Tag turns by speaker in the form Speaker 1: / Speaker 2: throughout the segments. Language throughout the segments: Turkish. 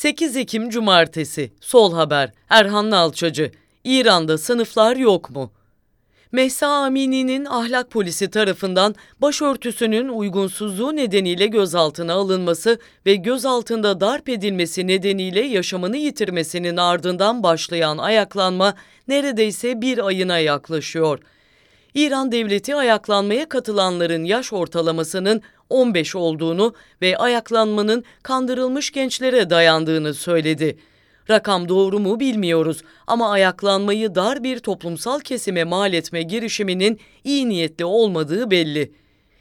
Speaker 1: 8 Ekim Cumartesi Sol Haber Erhan Nalçacı İran'da sınıflar yok mu? Mehsa Amini'nin ahlak polisi tarafından başörtüsünün uygunsuzluğu nedeniyle gözaltına alınması ve gözaltında darp edilmesi nedeniyle yaşamını yitirmesinin ardından başlayan ayaklanma neredeyse bir ayına yaklaşıyor. İran devleti ayaklanmaya katılanların yaş ortalamasının 15 olduğunu ve ayaklanmanın kandırılmış gençlere dayandığını söyledi. Rakam doğru mu bilmiyoruz ama ayaklanmayı dar bir toplumsal kesime mal etme girişiminin iyi niyetli olmadığı belli.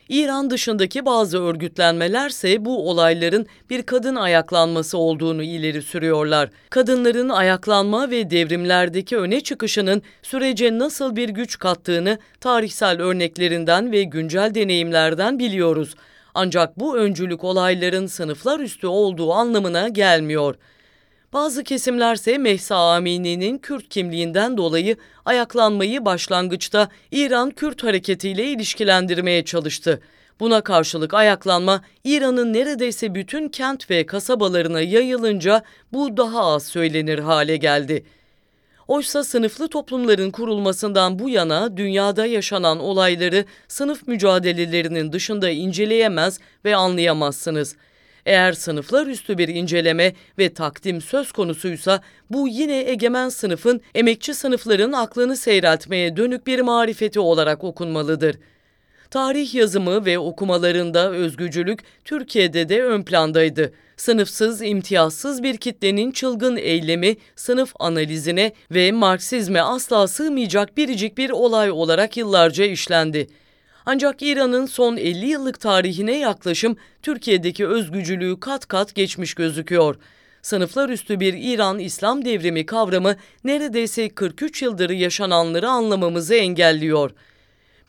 Speaker 1: İran dışındaki bazı örgütlenmelerse bu olayların bir kadın ayaklanması olduğunu ileri sürüyorlar. Kadınların ayaklanma ve devrimlerdeki öne çıkışının sürece nasıl bir güç kattığını tarihsel örneklerinden ve güncel deneyimlerden biliyoruz. Ancak bu öncülük olayların sınıflar üstü olduğu anlamına gelmiyor. Bazı kesimlerse Mehsa Amini'nin Kürt kimliğinden dolayı ayaklanmayı başlangıçta İran Kürt hareketiyle ilişkilendirmeye çalıştı. Buna karşılık ayaklanma İran'ın neredeyse bütün kent ve kasabalarına yayılınca bu daha az söylenir hale geldi. Oysa sınıflı toplumların kurulmasından bu yana dünyada yaşanan olayları sınıf mücadelelerinin dışında inceleyemez ve anlayamazsınız. Eğer sınıflar üstü bir inceleme ve takdim söz konusuysa bu yine egemen sınıfın emekçi sınıfların aklını seyreltmeye dönük bir marifeti olarak okunmalıdır. Tarih yazımı ve okumalarında özgücülük Türkiye'de de ön plandaydı. Sınıfsız, imtiyazsız bir kitlenin çılgın eylemi sınıf analizine ve Marksizme asla sığmayacak biricik bir olay olarak yıllarca işlendi. Ancak İran'ın son 50 yıllık tarihine yaklaşım Türkiye'deki özgücülüğü kat kat geçmiş gözüküyor. Sınıflar üstü bir İran İslam devrimi kavramı neredeyse 43 yıldır yaşananları anlamamızı engelliyor.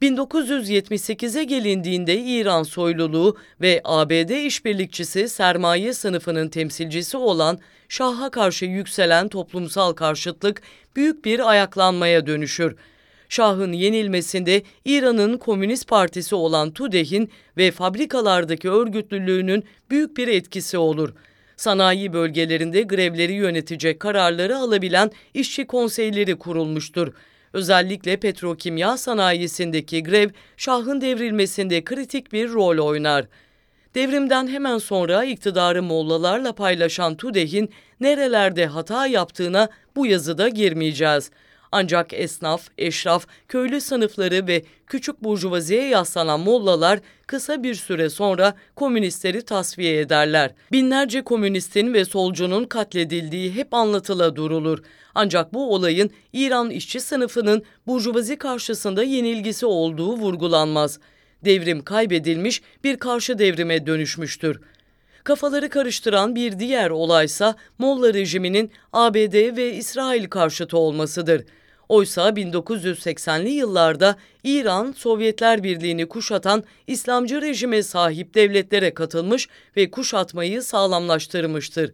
Speaker 1: 1978'e gelindiğinde İran soyluluğu ve ABD işbirlikçisi sermaye sınıfının temsilcisi olan Şah'a karşı yükselen toplumsal karşıtlık büyük bir ayaklanmaya dönüşür. Şah'ın yenilmesinde İran'ın Komünist Partisi olan TUDEH'in ve fabrikalardaki örgütlülüğünün büyük bir etkisi olur. Sanayi bölgelerinde grevleri yönetecek kararları alabilen işçi konseyleri kurulmuştur. Özellikle petrokimya sanayisindeki grev Şah'ın devrilmesinde kritik bir rol oynar. Devrimden hemen sonra iktidarı Mollalarla paylaşan TUDEH'in nerelerde hata yaptığına bu yazıda girmeyeceğiz. Ancak esnaf, eşraf, köylü sınıfları ve küçük burjuvaziye yaslanan mollalar kısa bir süre sonra komünistleri tasfiye ederler. Binlerce komünistin ve solcunun katledildiği hep anlatıla durulur. Ancak bu olayın İran işçi sınıfının burjuvazi karşısında yenilgisi olduğu vurgulanmaz. Devrim kaybedilmiş bir karşı devrime dönüşmüştür. Kafaları karıştıran bir diğer olaysa Molla rejiminin ABD ve İsrail karşıtı olmasıdır. Oysa 1980'li yıllarda İran, Sovyetler Birliği'ni kuşatan İslamcı rejime sahip devletlere katılmış ve kuşatmayı sağlamlaştırmıştır.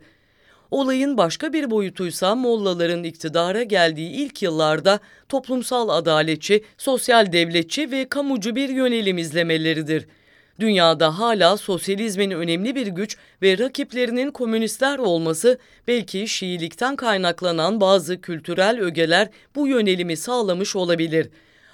Speaker 1: Olayın başka bir boyutuysa Mollaların iktidara geldiği ilk yıllarda toplumsal adaletçi, sosyal devletçi ve kamucu bir yönelim izlemeleridir. Dünyada hala sosyalizmin önemli bir güç ve rakiplerinin komünistler olması belki Şiilikten kaynaklanan bazı kültürel ögeler bu yönelimi sağlamış olabilir.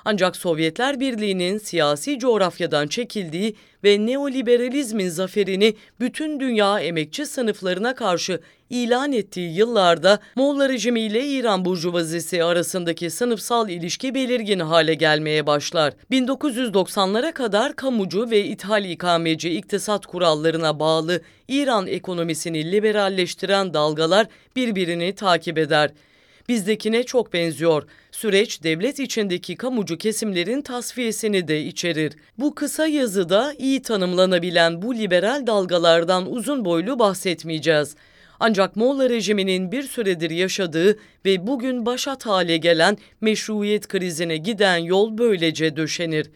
Speaker 1: Ancak Sovyetler Birliği'nin siyasi coğrafyadan çekildiği ve neoliberalizmin zaferini bütün dünya emekçi sınıflarına karşı ilan ettiği yıllarda Molla rejimi ile İran burjuvazisi arasındaki sınıfsal ilişki belirgin hale gelmeye başlar. 1990'lara kadar kamucu ve ithal ikameci iktisat kurallarına bağlı İran ekonomisini liberalleştiren dalgalar birbirini takip eder bizdekine çok benziyor. Süreç devlet içindeki kamucu kesimlerin tasfiyesini de içerir. Bu kısa yazıda iyi tanımlanabilen bu liberal dalgalardan uzun boylu bahsetmeyeceğiz. Ancak Molla rejiminin bir süredir yaşadığı ve bugün başat hale gelen meşruiyet krizine giden yol böylece döşenir.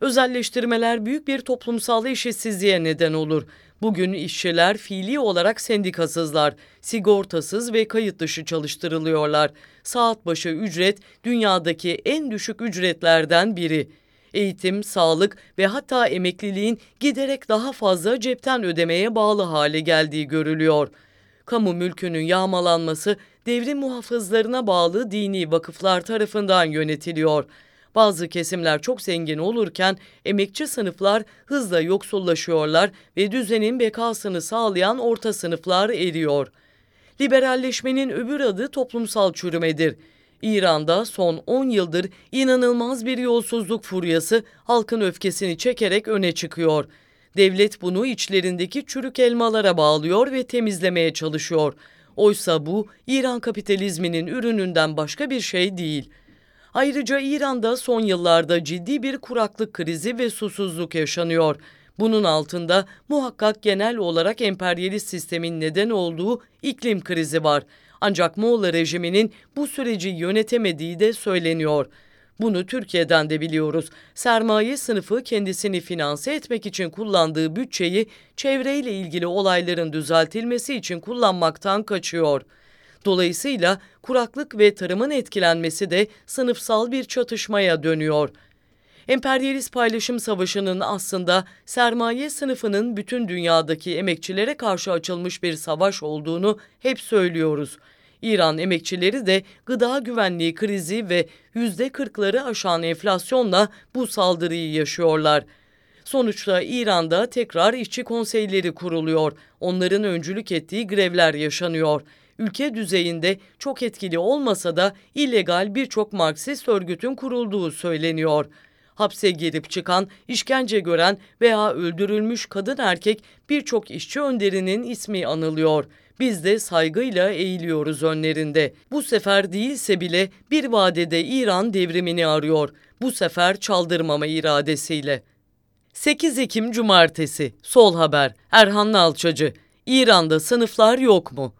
Speaker 1: Özelleştirmeler büyük bir toplumsal eşitsizliğe neden olur. Bugün işçiler fiili olarak sendikasızlar, sigortasız ve kayıt dışı çalıştırılıyorlar. Saat başı ücret dünyadaki en düşük ücretlerden biri. Eğitim, sağlık ve hatta emekliliğin giderek daha fazla cepten ödemeye bağlı hale geldiği görülüyor. Kamu mülkünün yağmalanması devrim muhafızlarına bağlı dini vakıflar tarafından yönetiliyor. Bazı kesimler çok zengin olurken emekçi sınıflar hızla yoksullaşıyorlar ve düzenin bekasını sağlayan orta sınıflar eriyor. Liberalleşmenin öbür adı toplumsal çürümedir. İran'da son 10 yıldır inanılmaz bir yolsuzluk furyası halkın öfkesini çekerek öne çıkıyor. Devlet bunu içlerindeki çürük elmalara bağlıyor ve temizlemeye çalışıyor. Oysa bu İran kapitalizminin ürününden başka bir şey değil. Ayrıca İran'da son yıllarda ciddi bir kuraklık krizi ve susuzluk yaşanıyor. Bunun altında muhakkak genel olarak emperyalist sistemin neden olduğu iklim krizi var. Ancak Moğol rejiminin bu süreci yönetemediği de söyleniyor. Bunu Türkiye'den de biliyoruz. Sermaye sınıfı kendisini finanse etmek için kullandığı bütçeyi çevreyle ilgili olayların düzeltilmesi için kullanmaktan kaçıyor. Dolayısıyla kuraklık ve tarımın etkilenmesi de sınıfsal bir çatışmaya dönüyor. Emperyalist paylaşım savaşının aslında sermaye sınıfının bütün dünyadaki emekçilere karşı açılmış bir savaş olduğunu hep söylüyoruz. İran emekçileri de gıda güvenliği krizi ve yüzde kırkları aşan enflasyonla bu saldırıyı yaşıyorlar. Sonuçta İran'da tekrar işçi konseyleri kuruluyor. Onların öncülük ettiği grevler yaşanıyor. Ülke düzeyinde çok etkili olmasa da illegal birçok Marksist örgütün kurulduğu söyleniyor hapse girip çıkan, işkence gören veya öldürülmüş kadın erkek birçok işçi önderinin ismi anılıyor. Biz de saygıyla eğiliyoruz önlerinde. Bu sefer değilse bile bir vadede İran devrimini arıyor. Bu sefer çaldırmama iradesiyle. 8 Ekim Cumartesi Sol Haber Erhan Nalçacı İran'da sınıflar yok mu?